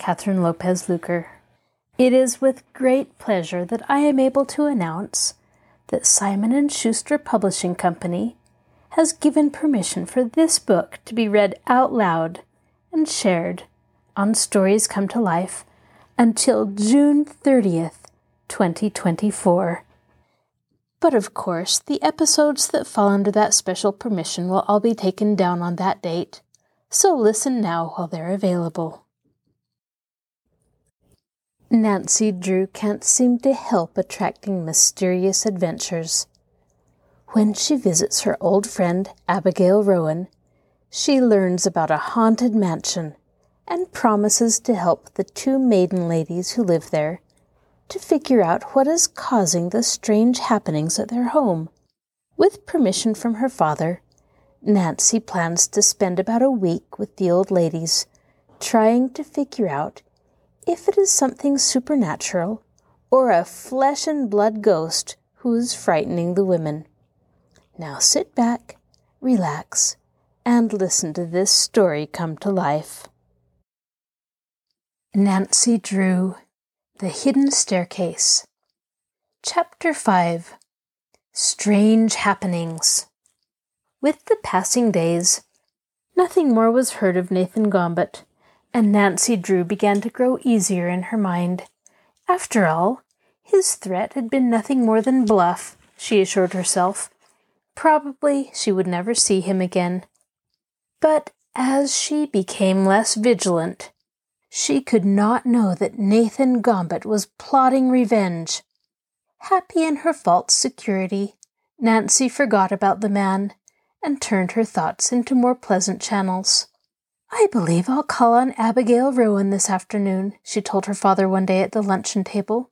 Catherine Lopez Luker. It is with great pleasure that I am able to announce that Simon and Schuster Publishing Company has given permission for this book to be read out loud and shared on Stories Come to Life until June 30th, 2024. But of course, the episodes that fall under that special permission will all be taken down on that date, so listen now while they're available. Nancy Drew can't seem to help attracting mysterious adventures. When she visits her old friend Abigail Rowan, she learns about a haunted mansion and promises to help the two maiden ladies who live there to figure out what is causing the strange happenings at their home. With permission from her father, Nancy plans to spend about a week with the old ladies, trying to figure out if it is something supernatural or a flesh and blood ghost who is frightening the women. Now sit back, relax, and listen to this story come to life. Nancy Drew, The Hidden Staircase. Chapter 5 Strange Happenings. With the passing days, nothing more was heard of Nathan Gombet and Nancy Drew began to grow easier in her mind. After all, his threat had been nothing more than bluff, she assured herself. Probably she would never see him again. But as she became less vigilant, she could not know that Nathan Gombet was plotting revenge. Happy in her false security, Nancy forgot about the man and turned her thoughts into more pleasant channels. I believe I'll call on Abigail Rowan this afternoon, she told her father one day at the luncheon table.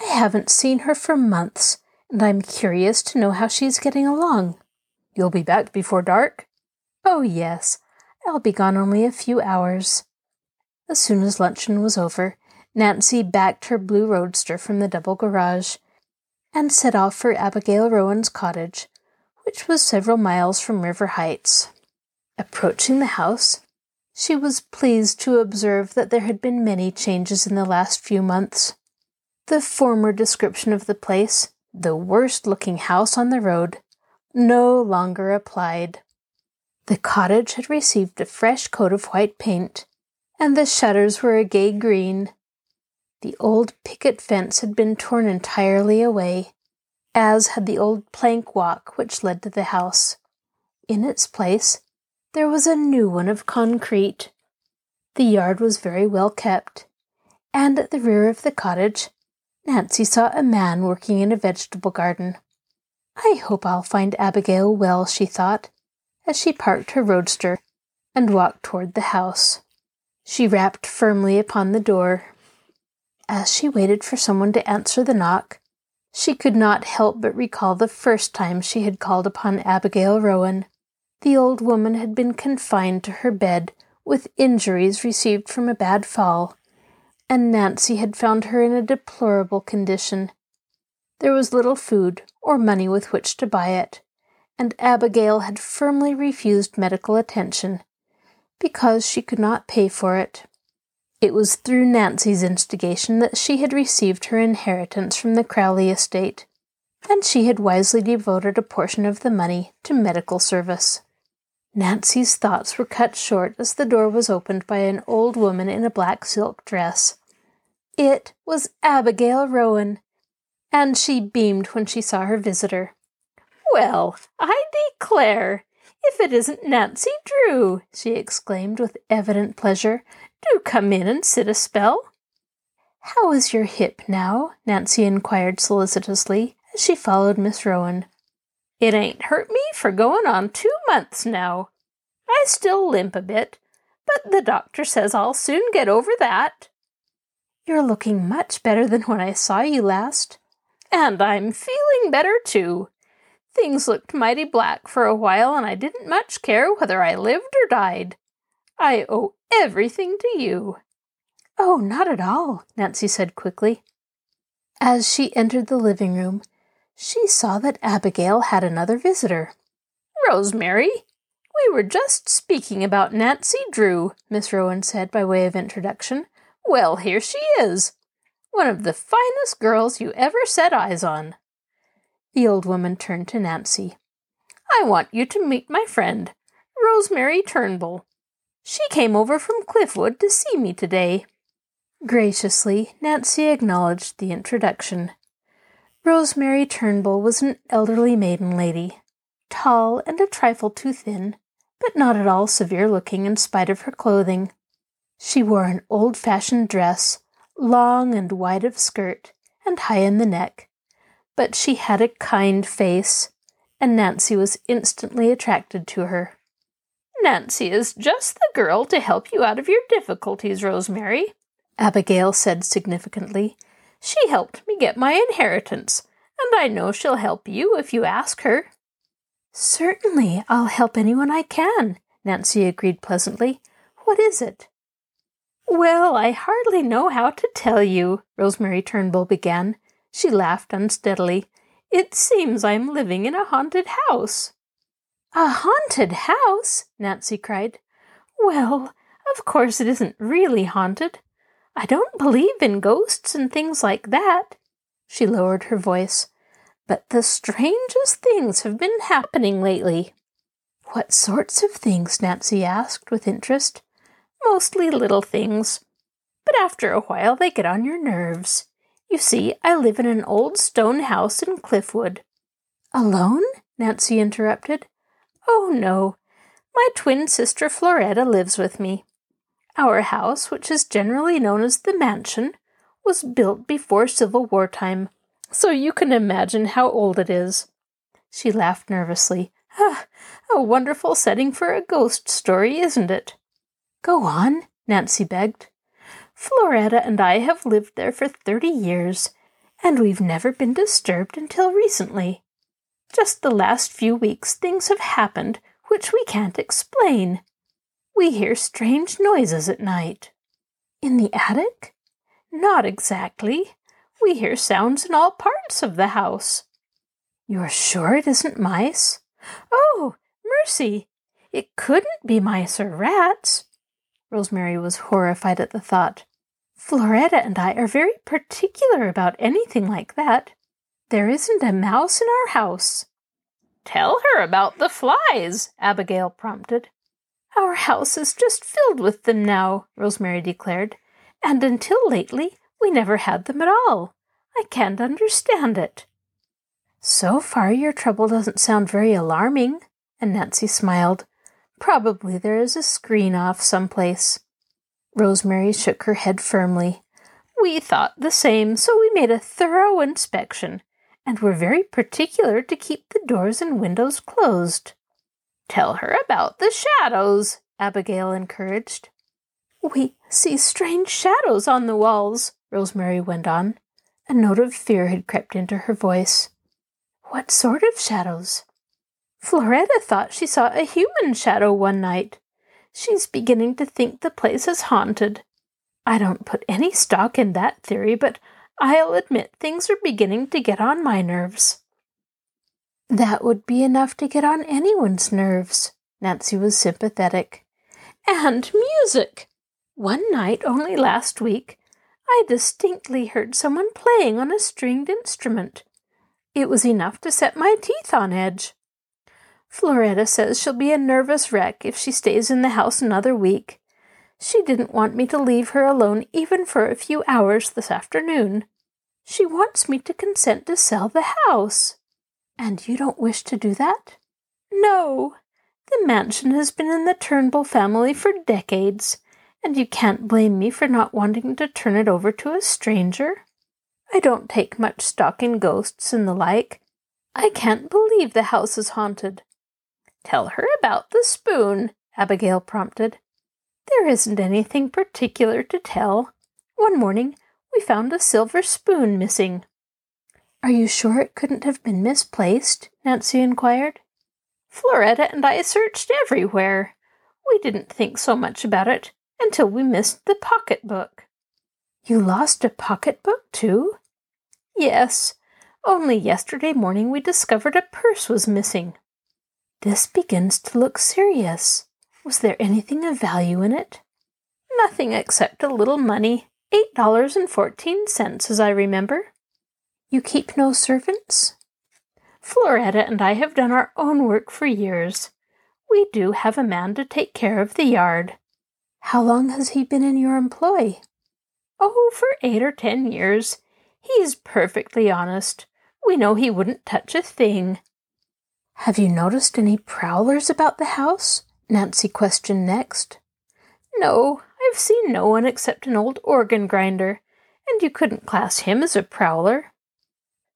I haven't seen her for months, and I'm curious to know how she's getting along. You'll be back before dark? Oh, yes. I'll be gone only a few hours. As soon as luncheon was over, Nancy backed her blue roadster from the double garage and set off for Abigail Rowan's cottage, which was several miles from River Heights. Approaching the house, she was pleased to observe that there had been many changes in the last few months. The former description of the place, the worst looking house on the road, no longer applied. The cottage had received a fresh coat of white paint, and the shutters were a gay green. The old picket fence had been torn entirely away, as had the old plank walk which led to the house. In its place, there was a new one of concrete. The yard was very well kept, and at the rear of the cottage, Nancy saw a man working in a vegetable garden. I hope I'll find Abigail well, she thought, as she parked her roadster and walked toward the house. She rapped firmly upon the door. As she waited for someone to answer the knock, she could not help but recall the first time she had called upon Abigail Rowan. The old woman had been confined to her bed with injuries received from a bad fall, and Nancy had found her in a deplorable condition. There was little food or money with which to buy it, and Abigail had firmly refused medical attention because she could not pay for it. It was through Nancy's instigation that she had received her inheritance from the Crowley estate, and she had wisely devoted a portion of the money to medical service. Nancy's thoughts were cut short as the door was opened by an old woman in a black silk dress. It was Abigail Rowan, and she beamed when she saw her visitor. Well, I declare, if it isn't Nancy Drew, she exclaimed with evident pleasure. Do come in and sit a spell. How is your hip now? Nancy inquired solicitously as she followed Miss Rowan. It ain't hurt me for going on two months now. I still limp a bit, but the doctor says I'll soon get over that. You're looking much better than when I saw you last. And I'm feeling better too. Things looked mighty black for a while, and I didn't much care whether I lived or died. I owe everything to you. Oh, not at all, Nancy said quickly. As she entered the living room, she saw that Abigail had another visitor. Rosemary, we were just speaking about Nancy Drew, Miss Rowan said by way of introduction. Well, here she is. One of the finest girls you ever set eyes on. The old woman turned to Nancy. I want you to meet my friend, Rosemary Turnbull. She came over from Cliffwood to see me today. Graciously, Nancy acknowledged the introduction. Rosemary Turnbull was an elderly maiden lady, tall and a trifle too thin, but not at all severe looking in spite of her clothing. She wore an old fashioned dress, long and wide of skirt, and high in the neck. But she had a kind face, and Nancy was instantly attracted to her. Nancy is just the girl to help you out of your difficulties, Rosemary, Abigail said significantly. She helped me get my inheritance, and I know she'll help you if you ask her. Certainly, I'll help anyone I can, Nancy agreed pleasantly. What is it? Well, I hardly know how to tell you, Rosemary Turnbull began. She laughed unsteadily. It seems I'm living in a haunted house. A haunted house? Nancy cried. Well, of course it isn't really haunted. I don't believe in ghosts and things like that. She lowered her voice. But the strangest things have been happening lately. What sorts of things? Nancy asked with interest. Mostly little things. But after a while they get on your nerves. You see, I live in an old stone house in Cliffwood. Alone? Nancy interrupted. Oh, no. My twin sister Floretta lives with me. Our house, which is generally known as the mansion, was built before Civil War time so you can imagine how old it is. She laughed nervously. Ah, a wonderful setting for a ghost story, isn't it? Go on, Nancy begged. Floretta and I have lived there for thirty years, and we've never been disturbed until recently. Just the last few weeks things have happened which we can't explain. We hear strange noises at night. In the attic? Not exactly. We hear sounds in all parts of the house. You're sure it isn't mice? Oh, mercy! It couldn't be mice or rats. Rosemary was horrified at the thought. Floretta and I are very particular about anything like that. There isn't a mouse in our house. Tell her about the flies, Abigail prompted. Our house is just filled with them now, Rosemary declared, and until lately we never had them at all. I can't understand it. So far, your trouble doesn't sound very alarming, and Nancy smiled. Probably there is a screen off someplace. Rosemary shook her head firmly. We thought the same, so we made a thorough inspection, and were very particular to keep the doors and windows closed. Tell her about the shadows, Abigail encouraged. We see strange shadows on the walls, Rosemary went on. A note of fear had crept into her voice. What sort of shadows? Floretta thought she saw a human shadow one night. She's beginning to think the place is haunted. I don't put any stock in that theory, but I'll admit things are beginning to get on my nerves. That would be enough to get on anyone's nerves. Nancy was sympathetic. And music! One night only last week, I distinctly heard someone playing on a stringed instrument. It was enough to set my teeth on edge. Floretta says she'll be a nervous wreck if she stays in the house another week. She didn't want me to leave her alone even for a few hours this afternoon. She wants me to consent to sell the house. And you don't wish to do that? No. The mansion has been in the Turnbull family for decades, and you can't blame me for not wanting to turn it over to a stranger. I don't take much stock in ghosts and the like. I can't believe the house is haunted. Tell her about the spoon, Abigail prompted. There isn't anything particular to tell. One morning, we found a silver spoon missing. Are you sure it couldn't have been misplaced? Nancy inquired. Floretta and I searched everywhere. We didn't think so much about it until we missed the pocketbook. You lost a pocketbook, too? Yes. Only yesterday morning we discovered a purse was missing. This begins to look serious. Was there anything of value in it? Nothing except a little money. Eight dollars and fourteen cents, as I remember. You keep no servants? Floretta and I have done our own work for years. We do have a man to take care of the yard. How long has he been in your employ? Oh, for eight or ten years. He's perfectly honest. We know he wouldn't touch a thing. Have you noticed any prowlers about the house? Nancy questioned next. No, I've seen no one except an old organ grinder, and you couldn't class him as a prowler.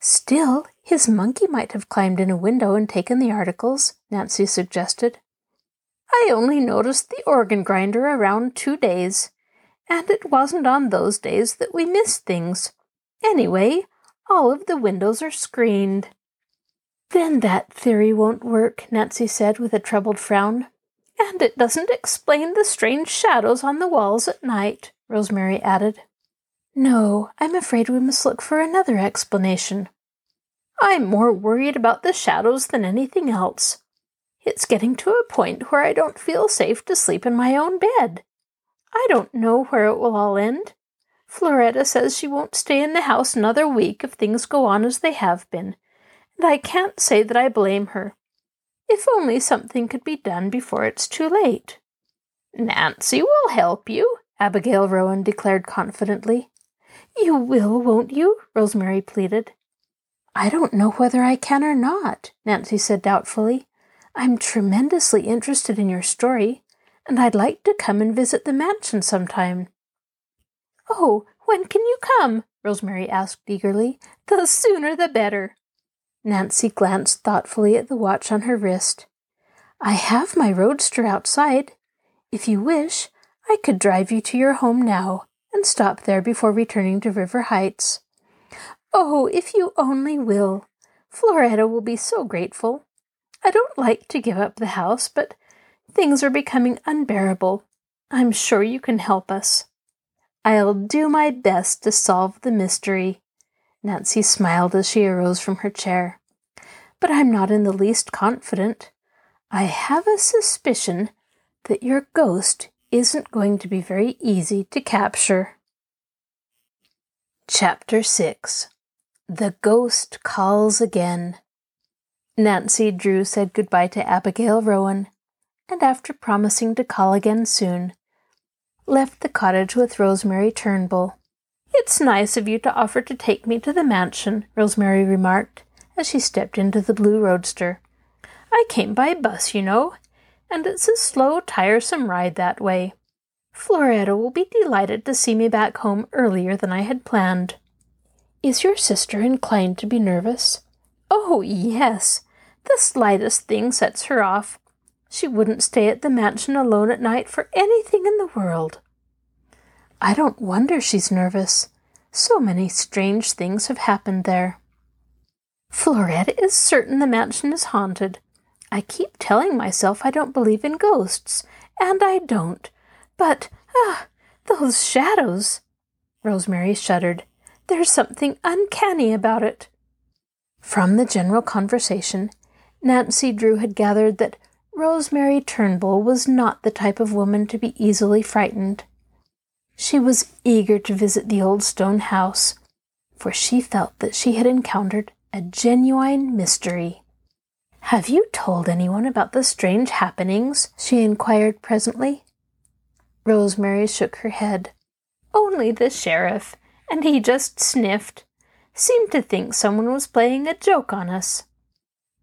Still, his monkey might have climbed in a window and taken the articles, Nancy suggested. I only noticed the organ grinder around two days, and it wasn't on those days that we missed things. Anyway, all of the windows are screened. Then that theory won't work, Nancy said with a troubled frown. And it doesn't explain the strange shadows on the walls at night, Rosemary added. No, I'm afraid we must look for another explanation. I'm more worried about the shadows than anything else. It's getting to a point where I don't feel safe to sleep in my own bed. I don't know where it will all end. Floretta says she won't stay in the house another week if things go on as they have been, and I can't say that I blame her. If only something could be done before it's too late. Nancy will help you, Abigail Rowan declared confidently. You will, won't you? Rosemary pleaded. I don't know whether I can or not, Nancy said doubtfully. I'm tremendously interested in your story, and I'd like to come and visit the mansion sometime. Oh, when can you come? Rosemary asked eagerly. The sooner the better. Nancy glanced thoughtfully at the watch on her wrist. I have my roadster outside. If you wish, I could drive you to your home now and stop there before returning to River Heights. Oh, if you only will. Floretta will be so grateful. I don't like to give up the house, but things are becoming unbearable. I'm sure you can help us. I'll do my best to solve the mystery. Nancy smiled as she arose from her chair. But I'm not in the least confident. I have a suspicion that your ghost isn't going to be very easy to capture. Chapter 6 The Ghost Calls Again. Nancy Drew said goodbye to Abigail Rowan, and after promising to call again soon, left the cottage with Rosemary Turnbull. It's nice of you to offer to take me to the mansion, Rosemary remarked as she stepped into the blue roadster. I came by bus, you know, and it's a slow, tiresome ride that way. Floretta will be delighted to see me back home earlier than I had planned. Is your sister inclined to be nervous? Oh, yes. The slightest thing sets her off. She wouldn't stay at the mansion alone at night for anything in the world. I don't wonder she's nervous. So many strange things have happened there. Floretta is certain the mansion is haunted. I keep telling myself I don't believe in ghosts, and I don't. But, ah, those shadows! Rosemary shuddered. There's something uncanny about it. From the general conversation, Nancy Drew had gathered that Rosemary Turnbull was not the type of woman to be easily frightened. She was eager to visit the old stone house, for she felt that she had encountered a genuine mystery. Have you told anyone about the strange happenings? she inquired presently. Rosemary shook her head. Only the sheriff, and he just sniffed seemed to think someone was playing a joke on us.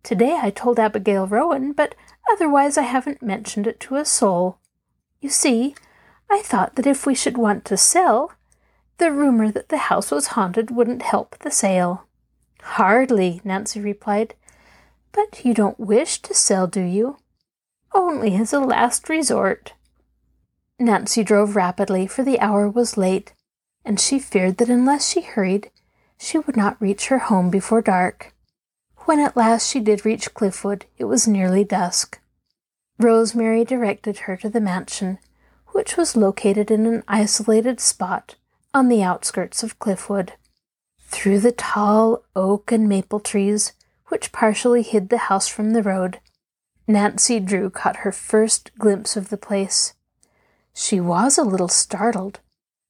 Today I told Abigail Rowan, but otherwise I haven't mentioned it to a soul. You see, I thought that if we should want to sell, the rumor that the house was haunted wouldn't help the sale. Hardly, Nancy replied. But you don't wish to sell, do you? Only as a last resort. Nancy drove rapidly, for the hour was late, and she feared that unless she hurried, she would not reach her home before dark. When at last she did reach Cliffwood, it was nearly dusk. Rosemary directed her to the mansion, which was located in an isolated spot on the outskirts of Cliffwood. Through the tall oak and maple trees, which partially hid the house from the road, Nancy Drew caught her first glimpse of the place. She was a little startled,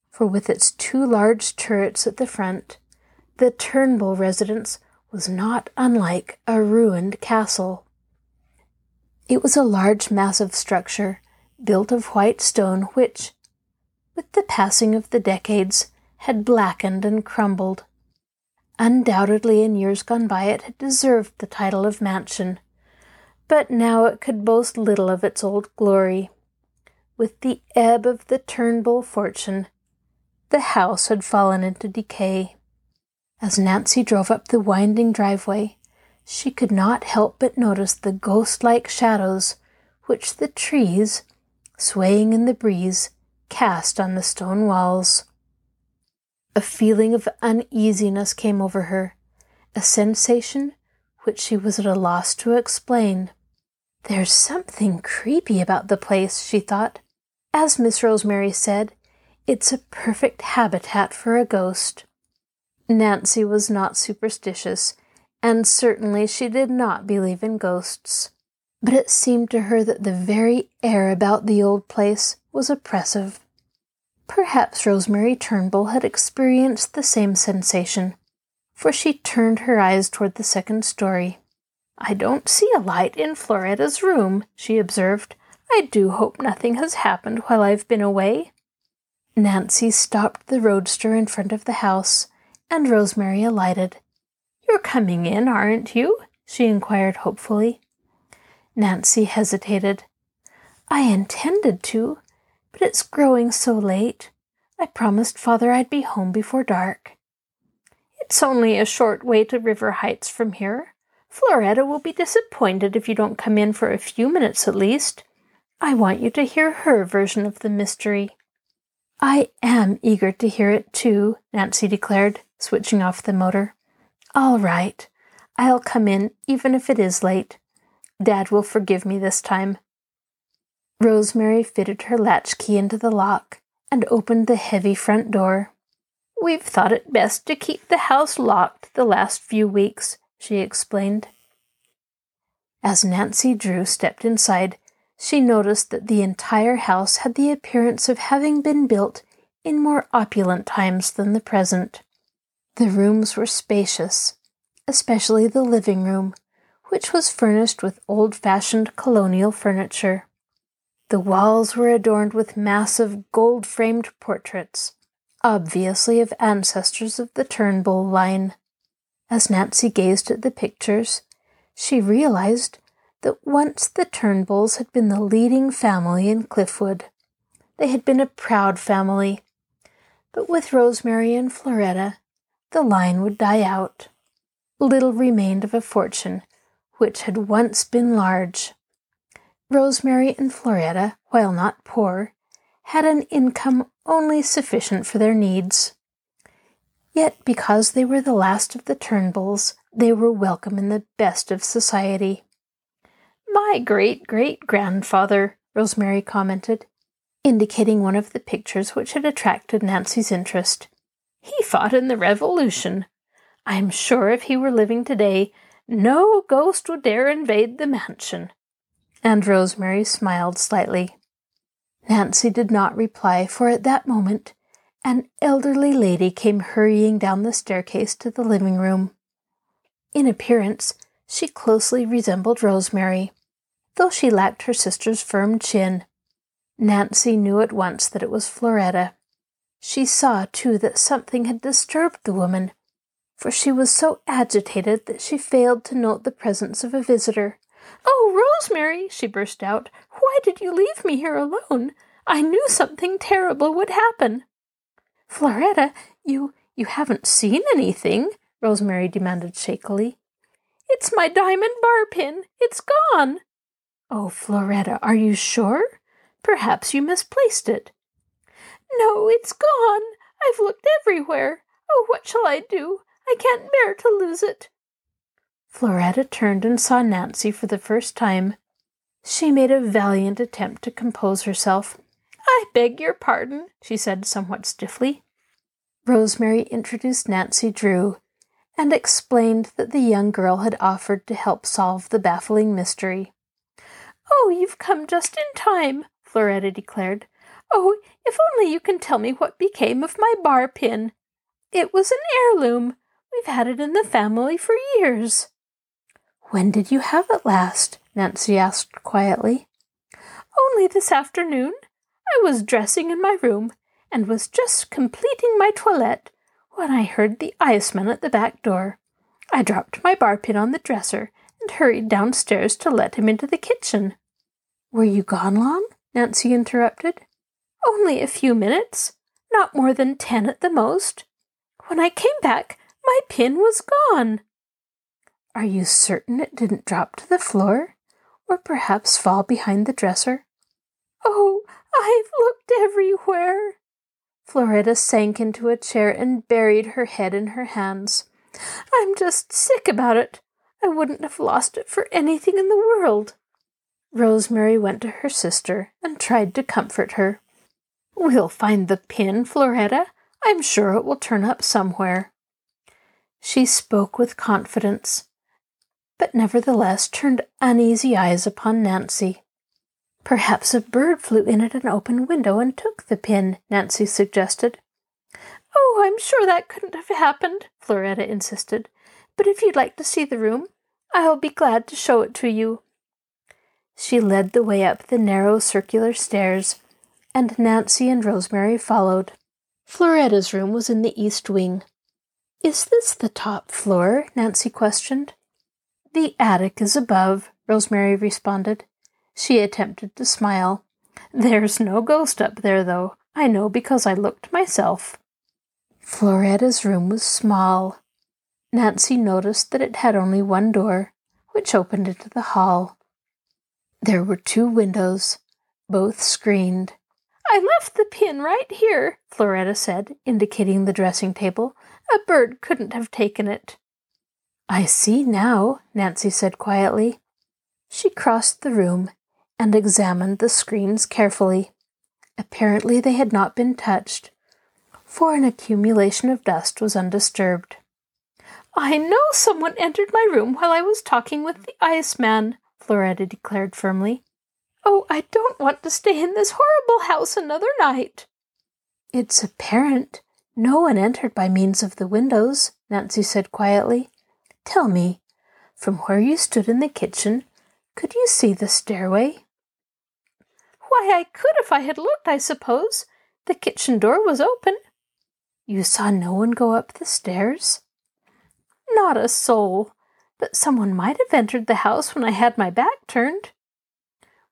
for with its two large turrets at the front, the Turnbull residence was not unlike a ruined castle. It was a large, massive structure built of white stone, which, with the passing of the decades, had blackened and crumbled. Undoubtedly, in years gone by, it had deserved the title of mansion, but now it could boast little of its old glory. With the ebb of the Turnbull fortune, the house had fallen into decay. As Nancy drove up the winding driveway, she could not help but notice the ghost like shadows which the trees, swaying in the breeze, cast on the stone walls. A feeling of uneasiness came over her, a sensation which she was at a loss to explain. There's something creepy about the place, she thought. As Miss Rosemary said, it's a perfect habitat for a ghost. Nancy was not superstitious, and certainly she did not believe in ghosts. But it seemed to her that the very air about the old place was oppressive. Perhaps Rosemary Turnbull had experienced the same sensation, for she turned her eyes toward the second story. I don't see a light in Floretta's room, she observed. I do hope nothing has happened while I've been away. Nancy stopped the roadster in front of the house and Rosemary alighted. You're coming in, aren't you? she inquired hopefully. Nancy hesitated. I intended to, but it's growing so late. I promised father I'd be home before dark. It's only a short way to River Heights from here. Floretta will be disappointed if you don't come in for a few minutes at least. I want you to hear her version of the mystery. I am eager to hear it too, Nancy declared switching off the motor. All right. I'll come in even if it is late. Dad will forgive me this time. Rosemary fitted her latchkey into the lock and opened the heavy front door. We've thought it best to keep the house locked the last few weeks, she explained. As Nancy Drew stepped inside, she noticed that the entire house had the appearance of having been built in more opulent times than the present. The rooms were spacious, especially the living room, which was furnished with old fashioned colonial furniture. The walls were adorned with massive gold framed portraits, obviously of ancestors of the Turnbull line. As Nancy gazed at the pictures, she realized that once the Turnbulls had been the leading family in Cliffwood. They had been a proud family. But with Rosemary and Floretta, the line would die out. Little remained of a fortune which had once been large. Rosemary and Floretta, while not poor, had an income only sufficient for their needs. Yet, because they were the last of the Turnbulls, they were welcome in the best of society. My great great grandfather, Rosemary commented, indicating one of the pictures which had attracted Nancy's interest. He fought in the Revolution. I'm sure if he were living today, no ghost would dare invade the mansion. And Rosemary smiled slightly. Nancy did not reply, for at that moment an elderly lady came hurrying down the staircase to the living room. In appearance, she closely resembled Rosemary, though she lacked her sister's firm chin. Nancy knew at once that it was Floretta. She saw, too, that something had disturbed the woman, for she was so agitated that she failed to note the presence of a visitor. Oh, Rosemary, she burst out, why did you leave me here alone? I knew something terrible would happen. Floretta, you you haven't seen anything? Rosemary demanded shakily. It's my diamond bar pin. It's gone. Oh, Floretta, are you sure? Perhaps you misplaced it. No, it's gone. I've looked everywhere. Oh, what shall I do? I can't bear to lose it. Floretta turned and saw Nancy for the first time. She made a valiant attempt to compose herself. I beg your pardon, she said somewhat stiffly. Rosemary introduced Nancy Drew and explained that the young girl had offered to help solve the baffling mystery. Oh, you've come just in time, Floretta declared. Oh, if only you can tell me what became of my bar pin. It was an heirloom. We've had it in the family for years. When did you have it last? Nancy asked quietly. Only this afternoon. I was dressing in my room and was just completing my toilette when I heard the iceman at the back door. I dropped my bar pin on the dresser and hurried downstairs to let him into the kitchen. Were you gone long? Nancy interrupted. Only a few minutes, not more than ten at the most. When I came back, my pin was gone. Are you certain it didn't drop to the floor, or perhaps fall behind the dresser? Oh, I've looked everywhere. Floretta sank into a chair and buried her head in her hands. I'm just sick about it. I wouldn't have lost it for anything in the world. Rosemary went to her sister and tried to comfort her. We'll find the pin, Floretta. I'm sure it will turn up somewhere. She spoke with confidence, but nevertheless turned uneasy eyes upon Nancy. Perhaps a bird flew in at an open window and took the pin, Nancy suggested. Oh, I'm sure that couldn't have happened, Floretta insisted. But if you'd like to see the room, I'll be glad to show it to you. She led the way up the narrow circular stairs, and Nancy and Rosemary followed. Floretta's room was in the east wing. Is this the top floor? Nancy questioned. The attic is above, Rosemary responded. She attempted to smile. There's no ghost up there, though. I know because I looked myself. Floretta's room was small. Nancy noticed that it had only one door, which opened into the hall. There were two windows, both screened. I left the pin right here, Floretta said, indicating the dressing table. A bird couldn't have taken it. I see now, Nancy said quietly. She crossed the room and examined the screens carefully. Apparently, they had not been touched, for an accumulation of dust was undisturbed. I know someone entered my room while I was talking with the iceman, Floretta declared firmly. Oh, I don't want to stay in this horrible house another night. It's apparent no one entered by means of the windows, Nancy said quietly. Tell me, from where you stood in the kitchen, could you see the stairway? Why, I could if I had looked, I suppose. The kitchen door was open. You saw no one go up the stairs? Not a soul, but someone might have entered the house when I had my back turned.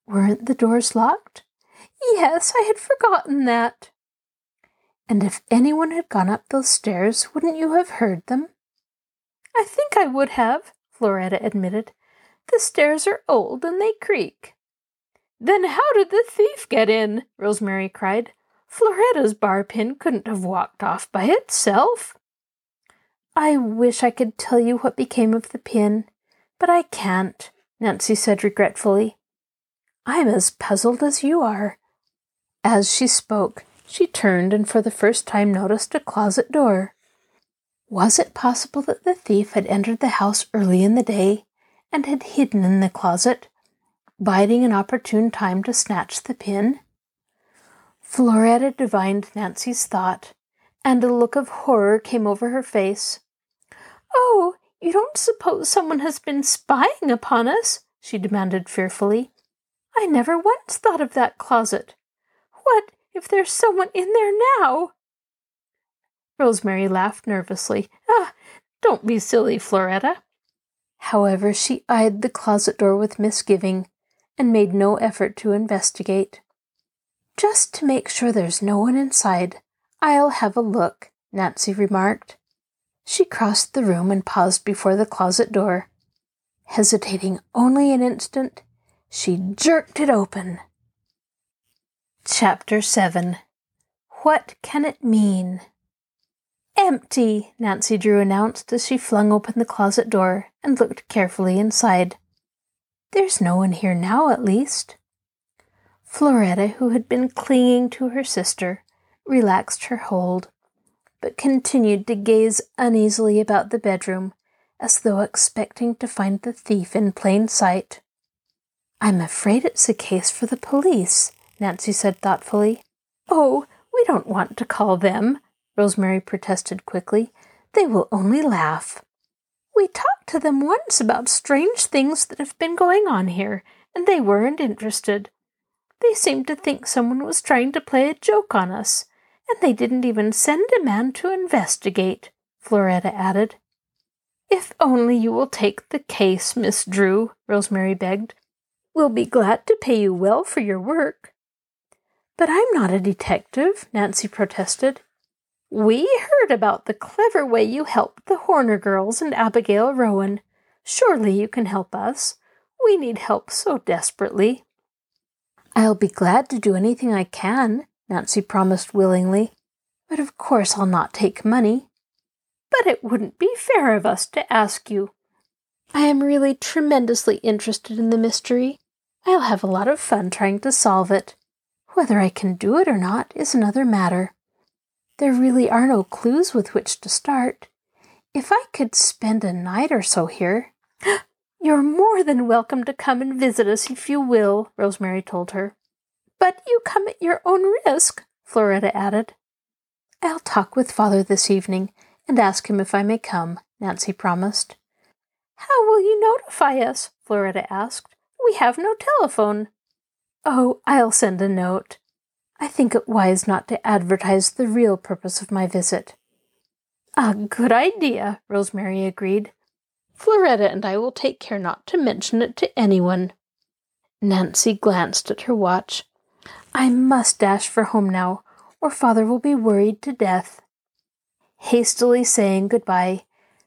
Weren't the doors locked? Yes, I had forgotten that. And if anyone had gone up those stairs, wouldn't you have heard them? I think I would have, Floretta admitted. The stairs are old and they creak. Then how did the thief get in? Rosemary cried. Floretta's bar pin couldn't have walked off by itself. I wish I could tell you what became of the pin, but I can't, Nancy said regretfully. I'm as puzzled as you are. As she spoke, she turned and for the first time noticed a closet door. Was it possible that the thief had entered the house early in the day and had hidden in the closet, biding an opportune time to snatch the pin? Floretta divined Nancy's thought, and a look of horror came over her face. Oh, you don't suppose someone has been spying upon us? she demanded fearfully. I never once thought of that closet. What if there's someone in there now? Rosemary laughed nervously. Ah, don't be silly, Floretta. However, she eyed the closet door with misgiving and made no effort to investigate. Just to make sure there's no one inside, I'll have a look, Nancy remarked. She crossed the room and paused before the closet door. Hesitating only an instant, she jerked it open. Chapter 7 What Can It Mean? Empty, Nancy Drew announced as she flung open the closet door and looked carefully inside. There's no one here now, at least. Floretta, who had been clinging to her sister, relaxed her hold, but continued to gaze uneasily about the bedroom as though expecting to find the thief in plain sight. I'm afraid it's a case for the police, Nancy said thoughtfully. Oh, we don't want to call them, Rosemary protested quickly. They will only laugh. We talked to them once about strange things that have been going on here, and they weren't interested. They seemed to think someone was trying to play a joke on us, and they didn't even send a man to investigate, Floretta added. If only you will take the case, Miss Drew, Rosemary begged. We'll be glad to pay you well for your work. But I'm not a detective, Nancy protested. We heard about the clever way you helped the Horner girls and Abigail Rowan. Surely you can help us. We need help so desperately. I'll be glad to do anything I can, Nancy promised willingly. But of course I'll not take money. But it wouldn't be fair of us to ask you. I am really tremendously interested in the mystery. I'll have a lot of fun trying to solve it. Whether I can do it or not is another matter. There really are no clues with which to start. If I could spend a night or so here. You're more than welcome to come and visit us if you will, Rosemary told her. But you come at your own risk, Floretta added. I'll talk with father this evening and ask him if I may come, Nancy promised. How will you notify us? Floretta asked. We have no telephone. Oh, I'll send a note. I think it wise not to advertise the real purpose of my visit. A good idea, Rosemary agreed. Floretta and I will take care not to mention it to anyone. Nancy glanced at her watch. I must dash for home now, or father will be worried to death. Hastily saying good-bye,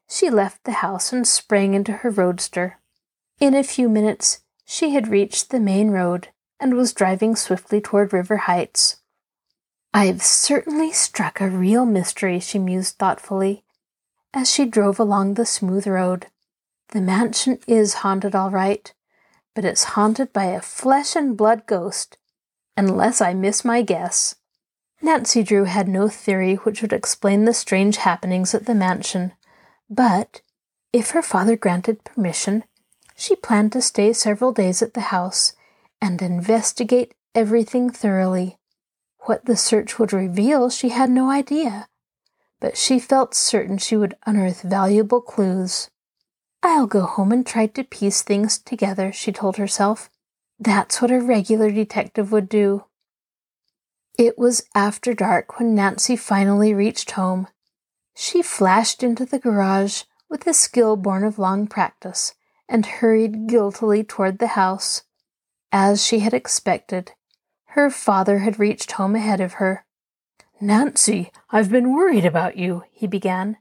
she left the house and sprang into her roadster. In a few minutes, she had reached the main road and was driving swiftly toward River Heights. I've certainly struck a real mystery, she mused thoughtfully, as she drove along the smooth road. The mansion is haunted, all right, but it's haunted by a flesh and blood ghost, unless I miss my guess. Nancy Drew had no theory which would explain the strange happenings at the mansion, but if her father granted permission, she planned to stay several days at the house and investigate everything thoroughly. What the search would reveal, she had no idea, but she felt certain she would unearth valuable clues. I'll go home and try to piece things together, she told herself. That's what a regular detective would do. It was after dark when Nancy finally reached home. She flashed into the garage with a skill born of long practice and hurried guiltily toward the house. As she had expected, her father had reached home ahead of her. Nancy, I've been worried about you, he began.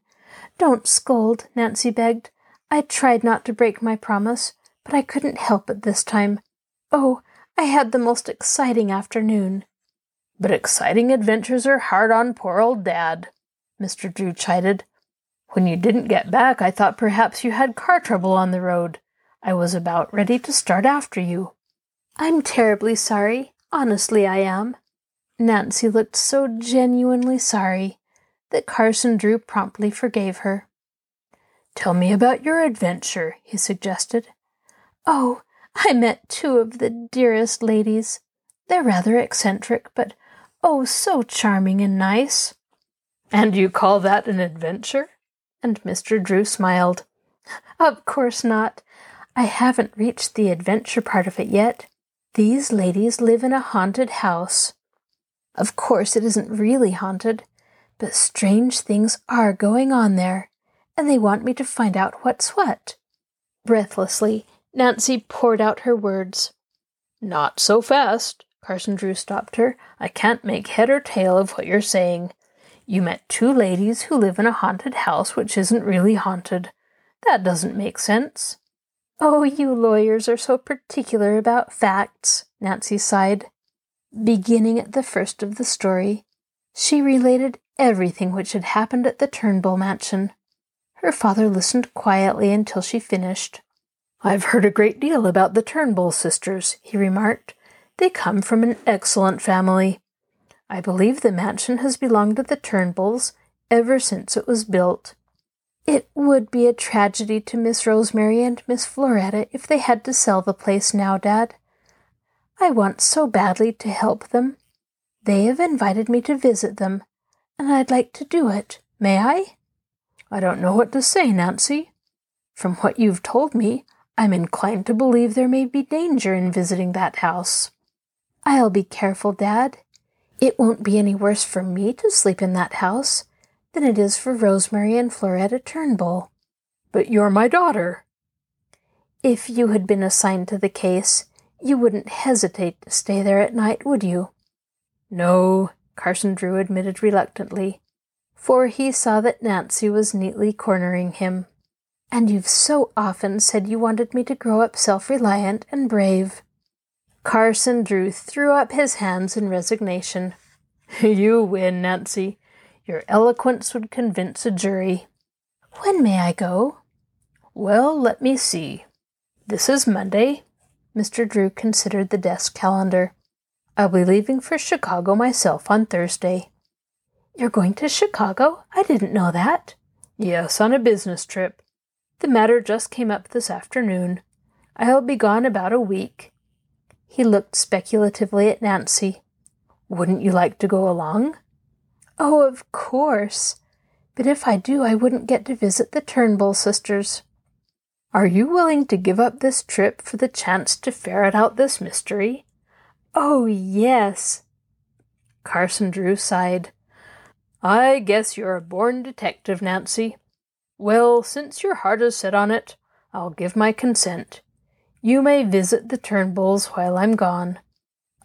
Don't scold, Nancy begged. I tried not to break my promise, but I couldn't help it this time. Oh, I had the most exciting afternoon. But exciting adventures are hard on poor old Dad, Mr. Drew chided. When you didn't get back, I thought perhaps you had car trouble on the road. I was about ready to start after you. I'm terribly sorry. Honestly, I am. Nancy looked so genuinely sorry that Carson Drew promptly forgave her. Tell me about your adventure, he suggested. Oh, I met two of the dearest ladies. They're rather eccentric, but oh, so charming and nice. And you call that an adventure? And Mr. Drew smiled. Of course not. I haven't reached the adventure part of it yet. These ladies live in a haunted house. Of course, it isn't really haunted, but strange things are going on there, and they want me to find out what's what. Breathlessly, Nancy poured out her words. Not so fast, Carson Drew stopped her. I can't make head or tail of what you're saying. You met two ladies who live in a haunted house which isn't really haunted. That doesn't make sense. Oh, you lawyers are so particular about facts, Nancy sighed. Beginning at the first of the story, she related everything which had happened at the Turnbull mansion. Her father listened quietly until she finished. I've heard a great deal about the Turnbull sisters, he remarked. They come from an excellent family. I believe the mansion has belonged to the Turnbulls ever since it was built. It would be a tragedy to Miss Rosemary and Miss Floretta if they had to sell the place now, Dad. I want so badly to help them. They have invited me to visit them, and I'd like to do it. May I? I don't know what to say, Nancy. From what you've told me, I'm inclined to believe there may be danger in visiting that house. I'll be careful, Dad. It won't be any worse for me to sleep in that house than it is for Rosemary and Floretta Turnbull. But you're my daughter. If you had been assigned to the case, you wouldn't hesitate to stay there at night, would you? No, Carson Drew admitted reluctantly, for he saw that Nancy was neatly cornering him. And you've so often said you wanted me to grow up self reliant and brave. Carson Drew threw up his hands in resignation. You win, Nancy. Your eloquence would convince a jury. When may I go? Well, let me see. This is Monday. Mr. Drew considered the desk calendar. I'll be leaving for Chicago myself on Thursday. You're going to Chicago? I didn't know that. Yes, on a business trip. The matter just came up this afternoon. I'll be gone about a week. He looked speculatively at Nancy. Wouldn't you like to go along? Oh, of course. But if I do, I wouldn't get to visit the Turnbull sisters. Are you willing to give up this trip for the chance to ferret out this mystery? Oh, yes. Carson Drew sighed. I guess you're a born detective, Nancy. Well, since your heart is set on it, I'll give my consent. You may visit the Turnbulls while I'm gone.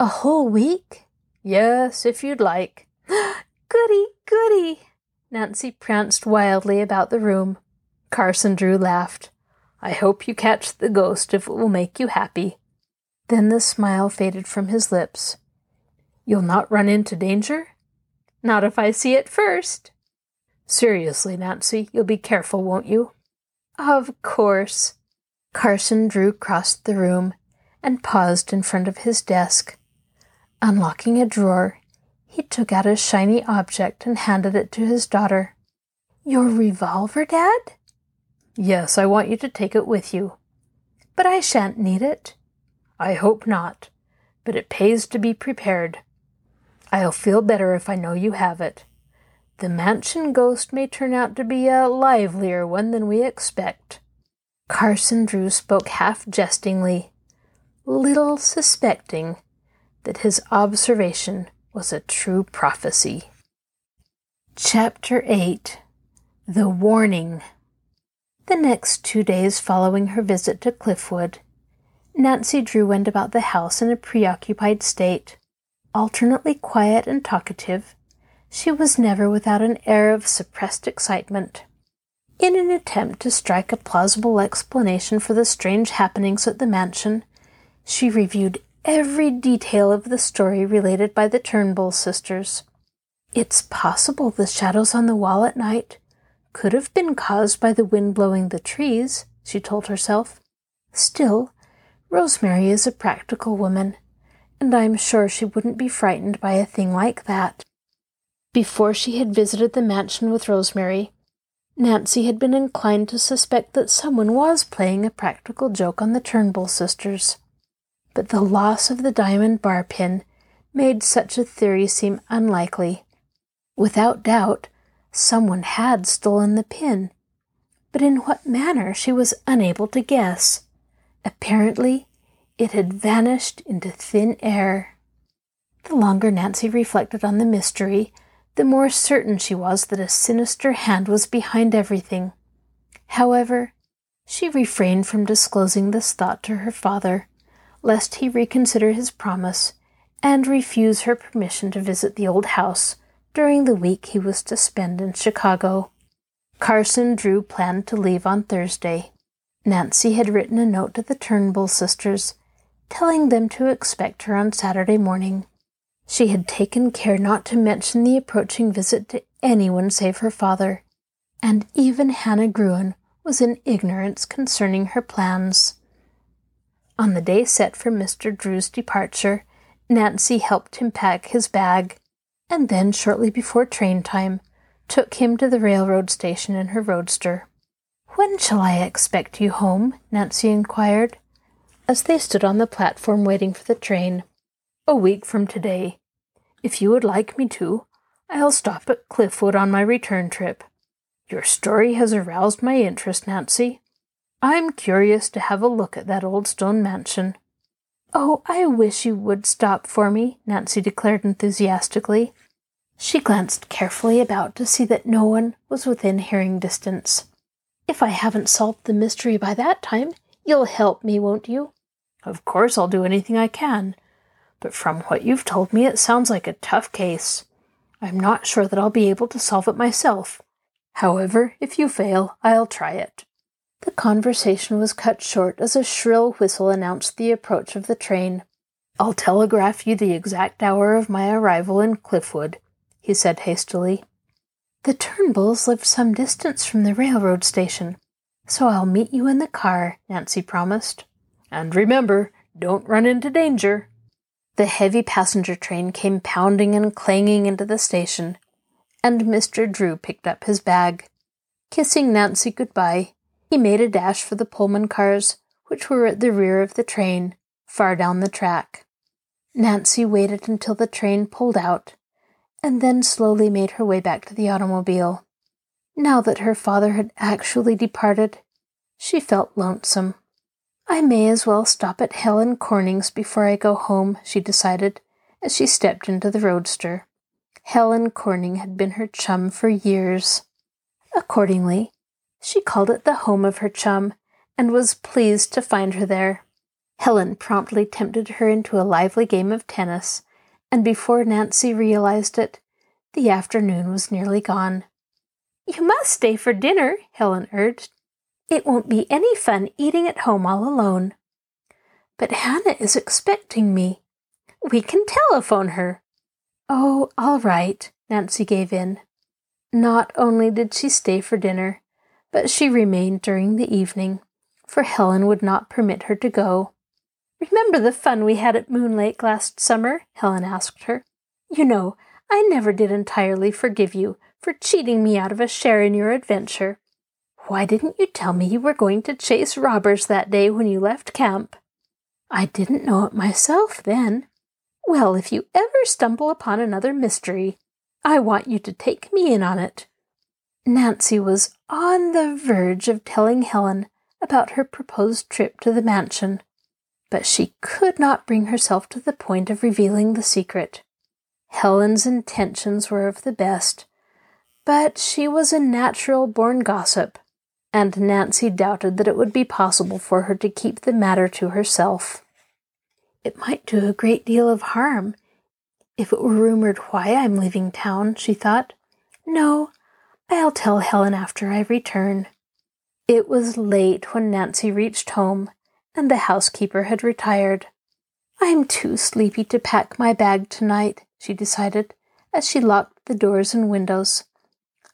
A whole week? Yes, if you'd like. Goody, goody! Nancy pranced wildly about the room. Carson Drew laughed. I hope you catch the ghost if it will make you happy. Then the smile faded from his lips. You'll not run into danger? Not if I see it first. Seriously, Nancy, you'll be careful, won't you? Of course. Carson Drew crossed the room and paused in front of his desk. Unlocking a drawer, he took out a shiny object and handed it to his daughter. Your revolver, Dad? Yes, I want you to take it with you. But I shan't need it. I hope not, but it pays to be prepared. I'll feel better if I know you have it. The mansion ghost may turn out to be a livelier one than we expect. Carson Drew spoke half jestingly, little suspecting that his observation was a true prophecy. Chapter 8 The Warning The next two days following her visit to Cliffwood, Nancy Drew went about the house in a preoccupied state. Alternately quiet and talkative, she was never without an air of suppressed excitement. In an attempt to strike a plausible explanation for the strange happenings at the mansion, she reviewed every detail of the story related by the Turnbull sisters. It's possible the shadows on the wall at night could have been caused by the wind blowing the trees, she told herself. Still, Rosemary is a practical woman, and I'm sure she wouldn't be frightened by a thing like that. Before she had visited the mansion with Rosemary, Nancy had been inclined to suspect that someone was playing a practical joke on the Turnbull sisters but the loss of the diamond bar pin made such a theory seem unlikely. Without doubt, someone had stolen the pin, but in what manner she was unable to guess. Apparently, it had vanished into thin air. The longer Nancy reflected on the mystery, the more certain she was that a sinister hand was behind everything. However, she refrained from disclosing this thought to her father lest he reconsider his promise and refuse her permission to visit the old house during the week he was to spend in Chicago. Carson Drew planned to leave on Thursday. Nancy had written a note to the Turnbull sisters, telling them to expect her on Saturday morning. She had taken care not to mention the approaching visit to anyone save her father, and even Hannah Gruen was in ignorance concerning her plans. On the day set for Mr. Drew's departure, Nancy helped him pack his bag, and then, shortly before train time, took him to the railroad station in her roadster. When shall I expect you home? Nancy inquired, as they stood on the platform waiting for the train. A week from today. If you would like me to, I'll stop at Cliffwood on my return trip. Your story has aroused my interest, Nancy. I'm curious to have a look at that old stone mansion. Oh, I wish you would stop for me, Nancy declared enthusiastically. She glanced carefully about to see that no one was within hearing distance. If I haven't solved the mystery by that time, you'll help me, won't you? Of course I'll do anything I can, but from what you've told me, it sounds like a tough case. I'm not sure that I'll be able to solve it myself. However, if you fail, I'll try it. The conversation was cut short as a shrill whistle announced the approach of the train. I'll telegraph you the exact hour of my arrival in Cliffwood, he said hastily. The Turnbulls lived some distance from the railroad station, so I'll meet you in the car, Nancy promised. And remember, don't run into danger. The heavy passenger train came pounding and clanging into the station, and Mr. Drew picked up his bag. Kissing Nancy goodbye, he made a dash for the Pullman cars, which were at the rear of the train, far down the track. Nancy waited until the train pulled out, and then slowly made her way back to the automobile. Now that her father had actually departed, she felt lonesome. I may as well stop at Helen Corning's before I go home, she decided, as she stepped into the roadster. Helen Corning had been her chum for years. Accordingly, she called it the home of her chum and was pleased to find her there. Helen promptly tempted her into a lively game of tennis, and before Nancy realized it, the afternoon was nearly gone. You must stay for dinner, Helen urged. It won't be any fun eating at home all alone. But Hannah is expecting me. We can telephone her. Oh, all right, Nancy gave in. Not only did she stay for dinner, but she remained during the evening, for Helen would not permit her to go. Remember the fun we had at Moon Lake last summer? Helen asked her. You know, I never did entirely forgive you for cheating me out of a share in your adventure. Why didn't you tell me you were going to chase robbers that day when you left camp? I didn't know it myself then. Well, if you ever stumble upon another mystery, I want you to take me in on it. Nancy was on the verge of telling Helen about her proposed trip to the mansion, but she could not bring herself to the point of revealing the secret. Helen's intentions were of the best, but she was a natural born gossip, and Nancy doubted that it would be possible for her to keep the matter to herself. It might do a great deal of harm if it were rumored why I'm leaving town, she thought. No, I'll tell Helen after I return. It was late when Nancy reached home, and the housekeeper had retired. I'm too sleepy to pack my bag tonight, she decided, as she locked the doors and windows.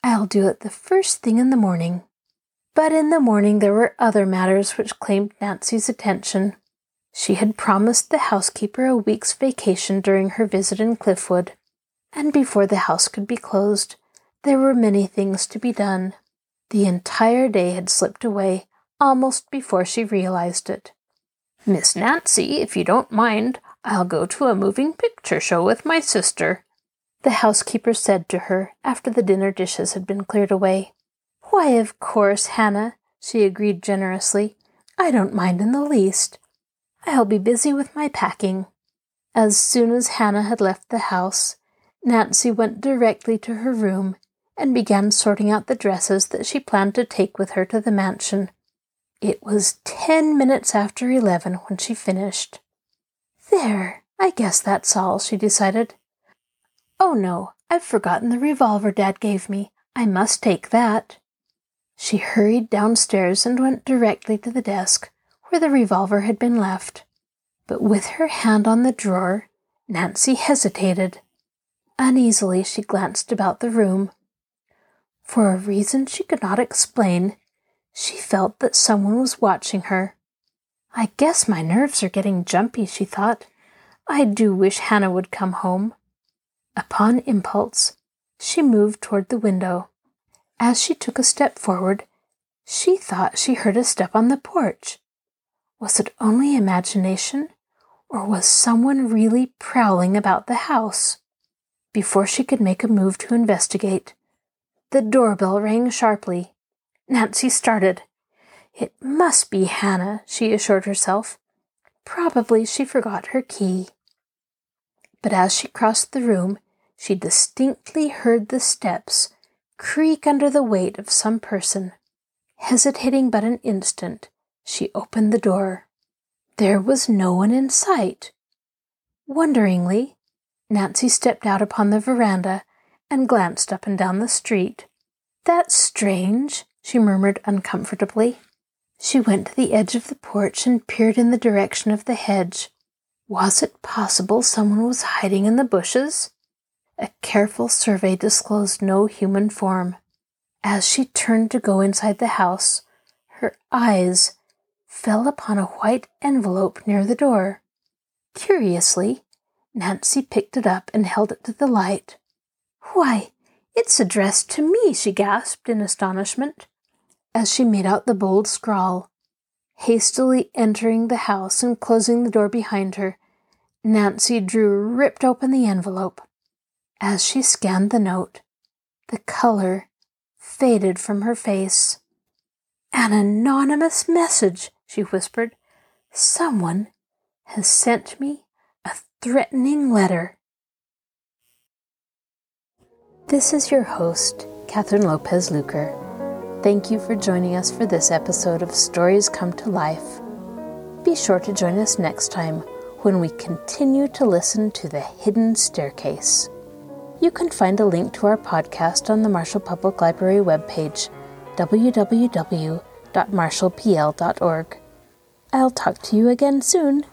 I'll do it the first thing in the morning. But in the morning there were other matters which claimed Nancy's attention. She had promised the housekeeper a week's vacation during her visit in Cliffwood, and before the house could be closed, there were many things to be done. The entire day had slipped away almost before she realized it. Miss Nancy, if you don't mind, I'll go to a moving picture show with my sister, the housekeeper said to her after the dinner dishes had been cleared away. Why, of course, Hannah, she agreed generously. I don't mind in the least. I'll be busy with my packing. As soon as Hannah had left the house, Nancy went directly to her room and began sorting out the dresses that she planned to take with her to the mansion. It was ten minutes after eleven when she finished. There, I guess that's all, she decided. Oh no, I've forgotten the revolver Dad gave me. I must take that. She hurried downstairs and went directly to the desk where the revolver had been left. But with her hand on the drawer, Nancy hesitated. Uneasily, she glanced about the room For a reason she could not explain, she felt that someone was watching her. I guess my nerves are getting jumpy, she thought. I do wish Hannah would come home. Upon impulse, she moved toward the window. As she took a step forward, she thought she heard a step on the porch. Was it only imagination, or was someone really prowling about the house? Before she could make a move to investigate, the doorbell rang sharply. Nancy started. It must be Hannah, she assured herself. Probably she forgot her key. But as she crossed the room, she distinctly heard the steps creak under the weight of some person. Hesitating but an instant, she opened the door. There was no one in sight. Wonderingly, Nancy stepped out upon the veranda and glanced up and down the street. That's strange, she murmured uncomfortably. She went to the edge of the porch and peered in the direction of the hedge. Was it possible someone was hiding in the bushes? A careful survey disclosed no human form. As she turned to go inside the house, her eyes fell upon a white envelope near the door. Curiously, Nancy picked it up and held it to the light. Why, it's addressed to me, she gasped in astonishment as she made out the bold scrawl. Hastily entering the house and closing the door behind her, Nancy Drew ripped open the envelope. As she scanned the note, the color faded from her face. An anonymous message, she whispered. Someone has sent me a threatening letter. This is your host, Catherine Lopez Luker. Thank you for joining us for this episode of Stories Come to Life. Be sure to join us next time when we continue to listen to The Hidden Staircase. You can find a link to our podcast on the Marshall Public Library webpage, www.marshallpl.org. I'll talk to you again soon.